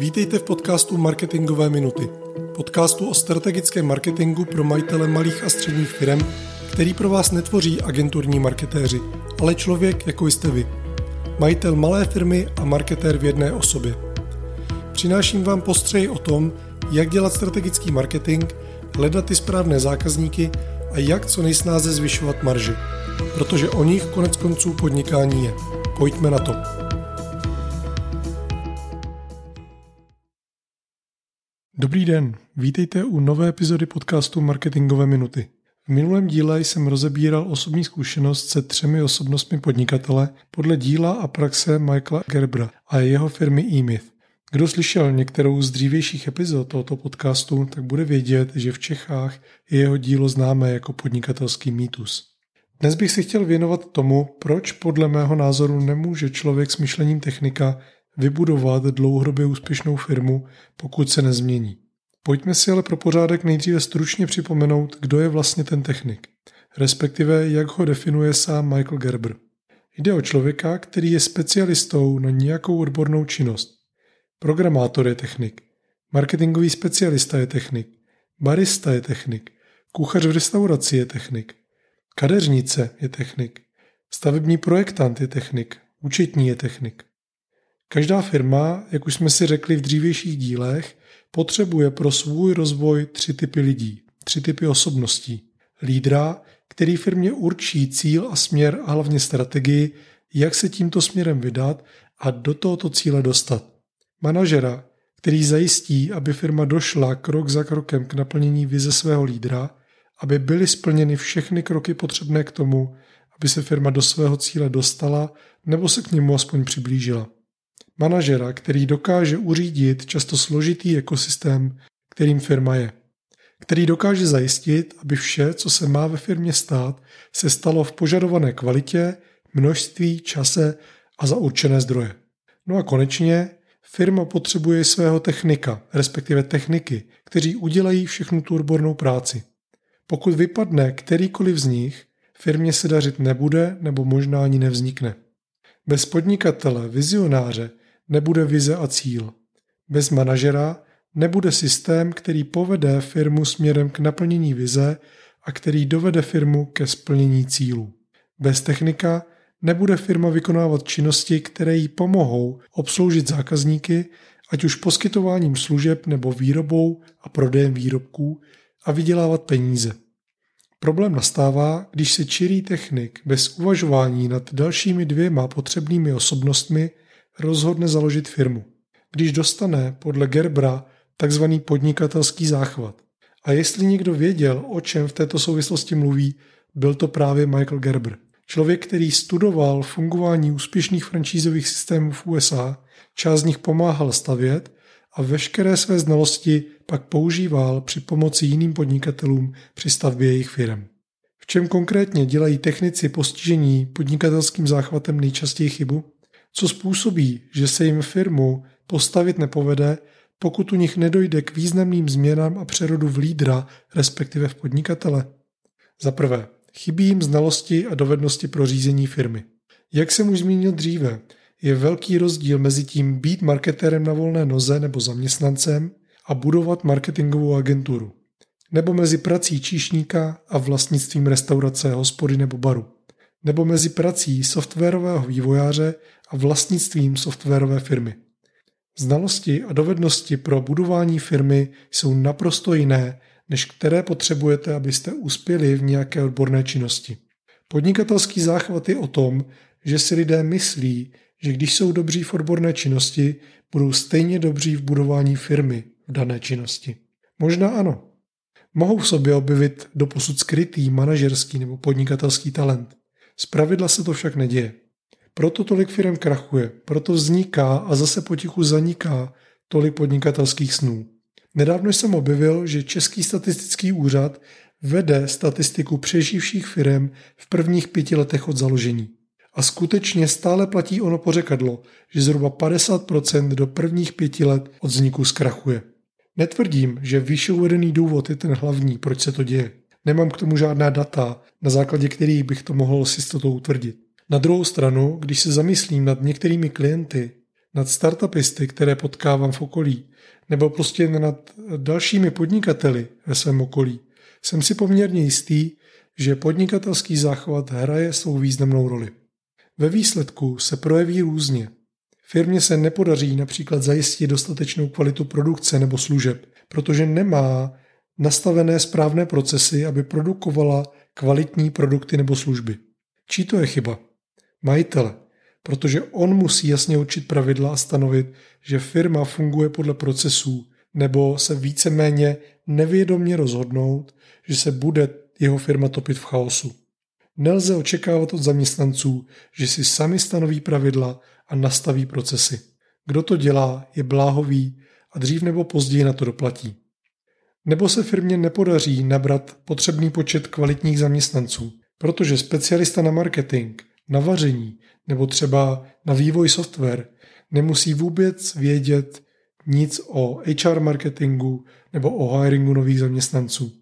Vítejte v podcastu Marketingové minuty. Podcastu o strategickém marketingu pro majitele malých a středních firm, který pro vás netvoří agenturní marketéři, ale člověk, jako jste vy. Majitel malé firmy a marketér v jedné osobě. Přináším vám postřeji o tom, jak dělat strategický marketing, hledat ty správné zákazníky a jak co nejsnáze zvyšovat marži. Protože o nich konec konců podnikání je. Pojďme na to. Dobrý den, vítejte u nové epizody podcastu Marketingové minuty. V minulém díle jsem rozebíral osobní zkušenost se třemi osobnostmi podnikatele podle díla a praxe Michaela Gerbra a jeho firmy eMyth. Kdo slyšel některou z dřívějších epizod tohoto podcastu, tak bude vědět, že v Čechách je jeho dílo známé jako podnikatelský mýtus. Dnes bych si chtěl věnovat tomu, proč podle mého názoru nemůže člověk s myšlením technika vybudovat dlouhodobě úspěšnou firmu, pokud se nezmění. Pojďme si ale pro pořádek nejdříve stručně připomenout, kdo je vlastně ten technik, respektive jak ho definuje sám Michael Gerber. Jde o člověka, který je specialistou na nějakou odbornou činnost. Programátor je technik, marketingový specialista je technik, barista je technik, kuchař v restauraci je technik, kadeřnice je technik, stavební projektant je technik, účetní je technik. Každá firma, jak už jsme si řekli v dřívějších dílech, potřebuje pro svůj rozvoj tři typy lidí, tři typy osobností. Lídra, který firmě určí cíl a směr a hlavně strategii, jak se tímto směrem vydat a do tohoto cíle dostat. Manažera, který zajistí, aby firma došla krok za krokem k naplnění vize svého lídra, aby byly splněny všechny kroky potřebné k tomu, aby se firma do svého cíle dostala nebo se k němu aspoň přiblížila manažera, který dokáže uřídit často složitý ekosystém, kterým firma je. Který dokáže zajistit, aby vše, co se má ve firmě stát, se stalo v požadované kvalitě, množství, čase a za určené zdroje. No a konečně firma potřebuje svého technika, respektive techniky, kteří udělají všechnu tu odbornou práci. Pokud vypadne kterýkoliv z nich, firmě se dařit nebude nebo možná ani nevznikne. Bez podnikatele, vizionáře, nebude vize a cíl. Bez manažera nebude systém, který povede firmu směrem k naplnění vize a který dovede firmu ke splnění cílů. Bez technika nebude firma vykonávat činnosti, které jí pomohou obsloužit zákazníky, ať už poskytováním služeb nebo výrobou a prodejem výrobků a vydělávat peníze. Problém nastává, když se čirý technik bez uvažování nad dalšími dvěma potřebnými osobnostmi rozhodne založit firmu, když dostane podle Gerbra takzvaný podnikatelský záchvat. A jestli někdo věděl, o čem v této souvislosti mluví, byl to právě Michael Gerber. Člověk, který studoval fungování úspěšných franšízových systémů v USA, část z nich pomáhal stavět a veškeré své znalosti pak používal při pomoci jiným podnikatelům při stavbě jejich firm. V čem konkrétně dělají technici postižení podnikatelským záchvatem nejčastěji chybu? Co způsobí, že se jim firmu postavit nepovede, pokud u nich nedojde k významným změnám a přerodu v lídra, respektive v podnikatele? Za prvé, chybí jim znalosti a dovednosti pro řízení firmy. Jak jsem už zmínil dříve, je velký rozdíl mezi tím být marketérem na volné noze nebo zaměstnancem a budovat marketingovou agenturu. Nebo mezi prací číšníka a vlastnictvím restaurace, hospody nebo baru nebo mezi prací softwarového vývojáře a vlastnictvím softwarové firmy. Znalosti a dovednosti pro budování firmy jsou naprosto jiné, než které potřebujete, abyste uspěli v nějaké odborné činnosti. Podnikatelský záchvat je o tom, že si lidé myslí, že když jsou dobří v odborné činnosti, budou stejně dobří v budování firmy v dané činnosti. Možná ano. Mohou v sobě objevit doposud skrytý manažerský nebo podnikatelský talent. Zpravidla se to však neděje. Proto tolik firm krachuje, proto vzniká a zase potichu zaniká tolik podnikatelských snů. Nedávno jsem objevil, že Český statistický úřad vede statistiku přeživších firm v prvních pěti letech od založení. A skutečně stále platí ono pořekadlo, že zhruba 50% do prvních pěti let od vzniku zkrachuje. Netvrdím, že výše uvedený důvod je ten hlavní, proč se to děje. Nemám k tomu žádná data, na základě kterých bych to mohl s jistotou utvrdit. Na druhou stranu, když se zamyslím nad některými klienty, nad startupisty, které potkávám v okolí, nebo prostě nad dalšími podnikateli ve svém okolí, jsem si poměrně jistý, že podnikatelský záchvat hraje svou významnou roli. Ve výsledku se projeví různě. Firmě se nepodaří například zajistit dostatečnou kvalitu produkce nebo služeb, protože nemá nastavené správné procesy, aby produkovala kvalitní produkty nebo služby. Čí to je chyba? Majitele, protože on musí jasně určit pravidla a stanovit, že firma funguje podle procesů, nebo se víceméně nevědomně rozhodnout, že se bude jeho firma topit v chaosu. Nelze očekávat od zaměstnanců, že si sami stanoví pravidla a nastaví procesy. Kdo to dělá, je bláhový a dřív nebo později na to doplatí. Nebo se firmě nepodaří nabrat potřebný počet kvalitních zaměstnanců, protože specialista na marketing, na vaření nebo třeba na vývoj software nemusí vůbec vědět nic o HR marketingu nebo o hiringu nových zaměstnanců.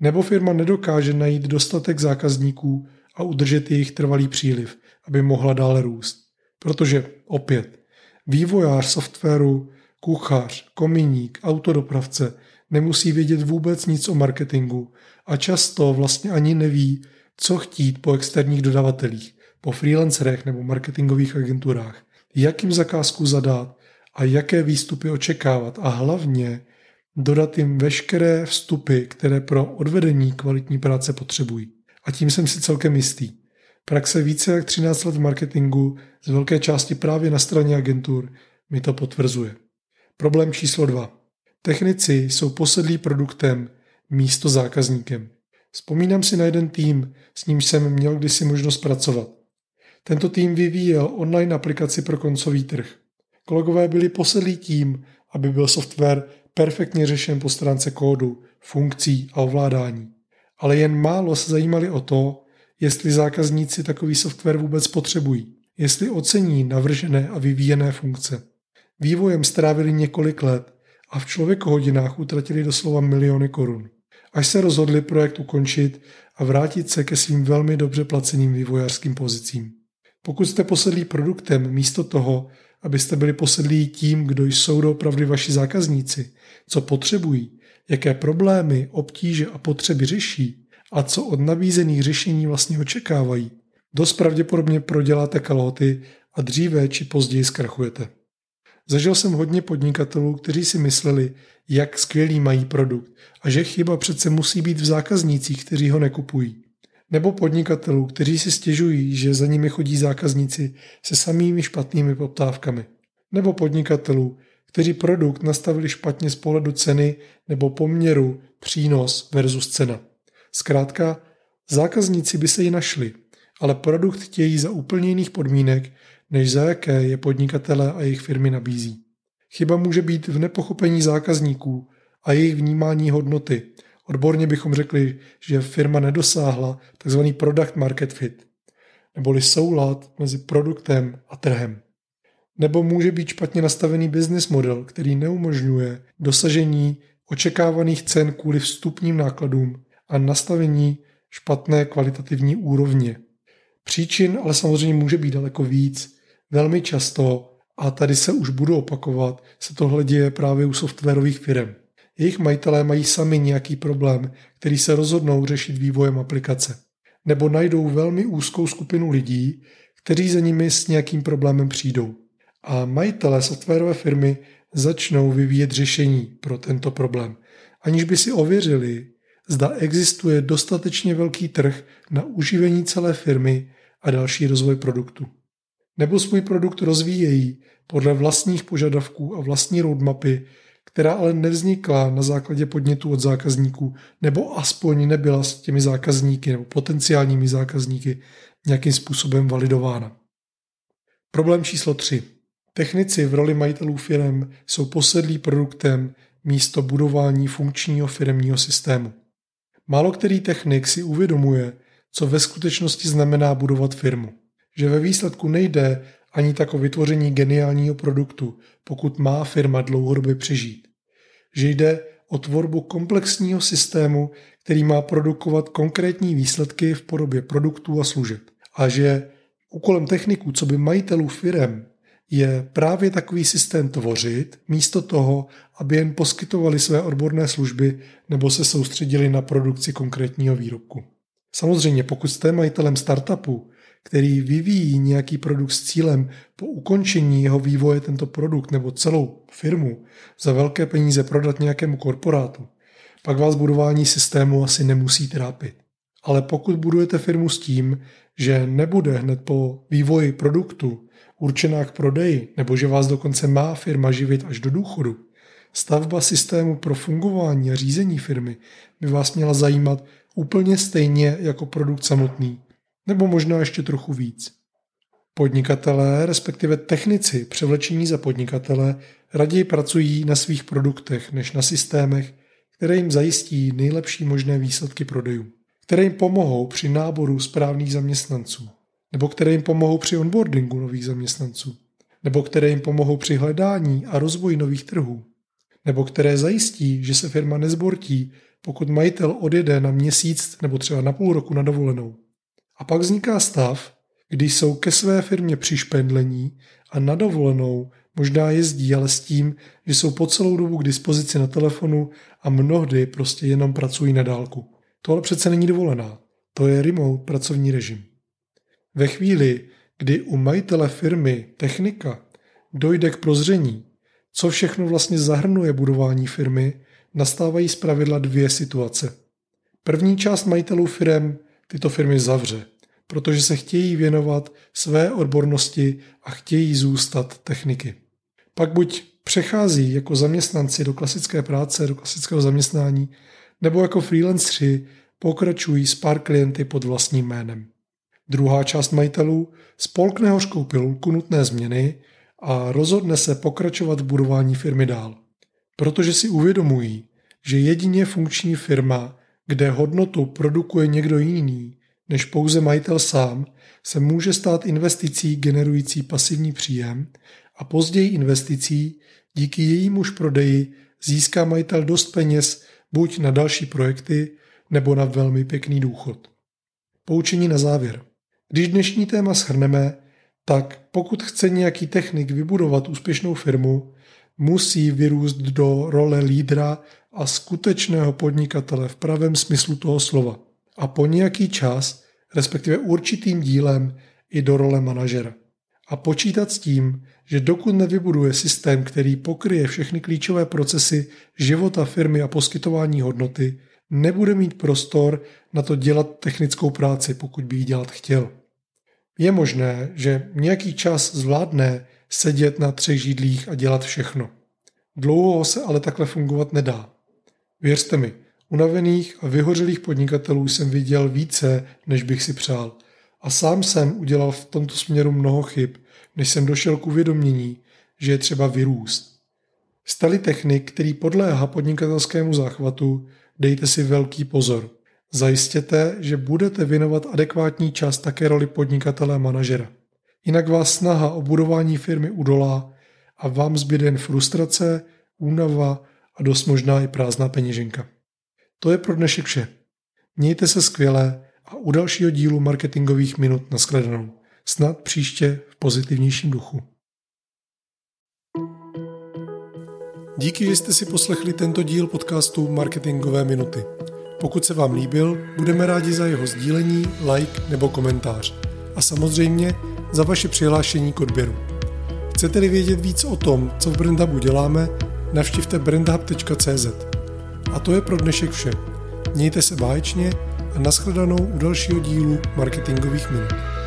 Nebo firma nedokáže najít dostatek zákazníků a udržet jejich trvalý příliv, aby mohla dále růst. Protože opět, vývojář softwaru, kuchař, kominík, autodopravce nemusí vědět vůbec nic o marketingu a často vlastně ani neví, co chtít po externích dodavatelích, po freelancerech nebo marketingových agenturách, jak jim zakázku zadat a jaké výstupy očekávat a hlavně dodat jim veškeré vstupy, které pro odvedení kvalitní práce potřebují. A tím jsem si celkem jistý. Praxe více jak 13 let v marketingu, z velké části právě na straně agentur, mi to potvrzuje. Problém číslo 2. Technici jsou posedlí produktem místo zákazníkem. Vzpomínám si na jeden tým, s ním jsem měl kdysi možnost pracovat. Tento tým vyvíjel online aplikaci pro koncový trh. Kolegové byli posedlí tím, aby byl software perfektně řešen po stránce kódu, funkcí a ovládání. Ale jen málo se zajímali o to, jestli zákazníci takový software vůbec potřebují, jestli ocení navržené a vyvíjené funkce. Vývojem strávili několik let a v člověkohodinách utratili doslova miliony korun. Až se rozhodli projekt ukončit a vrátit se ke svým velmi dobře placeným vývojářským pozicím. Pokud jste posedlí produktem místo toho, abyste byli posedlí tím, kdo jsou doopravdy vaši zákazníci, co potřebují, jaké problémy, obtíže a potřeby řeší a co od nabízených řešení vlastně očekávají, dost pravděpodobně proděláte kalhoty a dříve či později zkrachujete. Zažil jsem hodně podnikatelů, kteří si mysleli, jak skvělý mají produkt a že chyba přece musí být v zákaznících, kteří ho nekupují. Nebo podnikatelů, kteří si stěžují, že za nimi chodí zákazníci se samými špatnými poptávkami. Nebo podnikatelů, kteří produkt nastavili špatně z pohledu ceny nebo poměru přínos versus cena. Zkrátka, zákazníci by se ji našli, ale produkt chtějí za úplně jiných podmínek, než za jaké je podnikatele a jejich firmy nabízí. Chyba může být v nepochopení zákazníků a jejich vnímání hodnoty. Odborně bychom řekli, že firma nedosáhla tzv. product market fit, neboli soulad mezi produktem a trhem. Nebo může být špatně nastavený business model, který neumožňuje dosažení očekávaných cen kvůli vstupním nákladům a nastavení špatné kvalitativní úrovně. Příčin ale samozřejmě může být daleko víc. Velmi často, a tady se už budu opakovat, se tohle děje právě u softwarových firm. Jejich majitelé mají sami nějaký problém, který se rozhodnou řešit vývojem aplikace. Nebo najdou velmi úzkou skupinu lidí, kteří za nimi s nějakým problémem přijdou. A majitelé softwarové firmy začnou vyvíjet řešení pro tento problém, aniž by si ověřili, zda existuje dostatečně velký trh na uživení celé firmy a další rozvoj produktu nebo svůj produkt rozvíjejí podle vlastních požadavků a vlastní roadmapy, která ale nevznikla na základě podnětů od zákazníků, nebo aspoň nebyla s těmi zákazníky nebo potenciálními zákazníky nějakým způsobem validována. Problém číslo 3. Technici v roli majitelů firm jsou posedlí produktem místo budování funkčního firmního systému. Málo který technik si uvědomuje, co ve skutečnosti znamená budovat firmu že ve výsledku nejde ani tak o vytvoření geniálního produktu, pokud má firma dlouhodobě přežít. Že jde o tvorbu komplexního systému, který má produkovat konkrétní výsledky v podobě produktů a služeb. A že úkolem techniků, co by majitelů firem, je právě takový systém tvořit, místo toho, aby jen poskytovali své odborné služby nebo se soustředili na produkci konkrétního výrobku. Samozřejmě, pokud jste majitelem startupu, který vyvíjí nějaký produkt s cílem po ukončení jeho vývoje tento produkt nebo celou firmu za velké peníze prodat nějakému korporátu, pak vás budování systému asi nemusí trápit. Ale pokud budujete firmu s tím, že nebude hned po vývoji produktu určená k prodeji, nebo že vás dokonce má firma živit až do důchodu, stavba systému pro fungování a řízení firmy by vás měla zajímat úplně stejně jako produkt samotný, nebo možná ještě trochu víc. Podnikatelé, respektive technici převlečení za podnikatele, raději pracují na svých produktech než na systémech, které jim zajistí nejlepší možné výsledky prodejů, které jim pomohou při náboru správných zaměstnanců, nebo které jim pomohou při onboardingu nových zaměstnanců, nebo které jim pomohou při hledání a rozvoji nových trhů, nebo které zajistí, že se firma nezbortí, pokud majitel odjede na měsíc nebo třeba na půl roku na dovolenou. A pak vzniká stav, kdy jsou ke své firmě přišpendlení a na dovolenou možná jezdí, ale s tím, že jsou po celou dobu k dispozici na telefonu a mnohdy prostě jenom pracují na dálku. To ale přece není dovolená. To je remote pracovní režim. Ve chvíli, kdy u majitele firmy technika dojde k prozření, co všechno vlastně zahrnuje budování firmy, nastávají zpravidla dvě situace. První část majitelů firm tyto firmy zavře, protože se chtějí věnovat své odbornosti a chtějí zůstat techniky. Pak buď přechází jako zaměstnanci do klasické práce, do klasického zaměstnání, nebo jako freelanceri pokračují s pár klienty pod vlastním jménem. Druhá část majitelů spolkne hořkou pilulku nutné změny a rozhodne se pokračovat v budování firmy dál. Protože si uvědomují, že jedině funkční firma, kde hodnotu produkuje někdo jiný než pouze majitel sám, se může stát investicí generující pasivní příjem a později investicí, díky jejímuž prodeji získá majitel dost peněz buď na další projekty, nebo na velmi pěkný důchod. Poučení na závěr. Když dnešní téma shrneme, tak pokud chce nějaký technik vybudovat úspěšnou firmu, musí vyrůst do role lídra a skutečného podnikatele v pravém smyslu toho slova. A po nějaký čas, respektive určitým dílem, i do role manažera. A počítat s tím, že dokud nevybuduje systém, který pokryje všechny klíčové procesy života firmy a poskytování hodnoty, nebude mít prostor na to dělat technickou práci, pokud by ji dělat chtěl. Je možné, že nějaký čas zvládne sedět na třech židlích a dělat všechno. Dlouho se ale takhle fungovat nedá. Věřte mi, unavených a vyhořelých podnikatelů jsem viděl více, než bych si přál. A sám jsem udělal v tomto směru mnoho chyb, než jsem došel k uvědomění, že je třeba vyrůst. Stali technik, který podléhá podnikatelskému záchvatu, dejte si velký pozor. Zajistěte, že budete věnovat adekvátní čas také roli podnikatele a manažera. Jinak vás snaha o budování firmy udolá a vám zbyde jen frustrace, únava a dost možná i prázdná peněženka. To je pro dnešek vše. Mějte se skvěle a u dalšího dílu marketingových minut nashledanou. Snad příště v pozitivnějším duchu. Díky, že jste si poslechli tento díl podcastu Marketingové minuty. Pokud se vám líbil, budeme rádi za jeho sdílení, like nebo komentář. A samozřejmě za vaše přihlášení k odběru. Chcete-li vědět víc o tom, co v Brandhubu děláme, navštivte brandhub.cz. A to je pro dnešek vše. Mějte se báječně a nashledanou u dalšího dílu marketingových minut.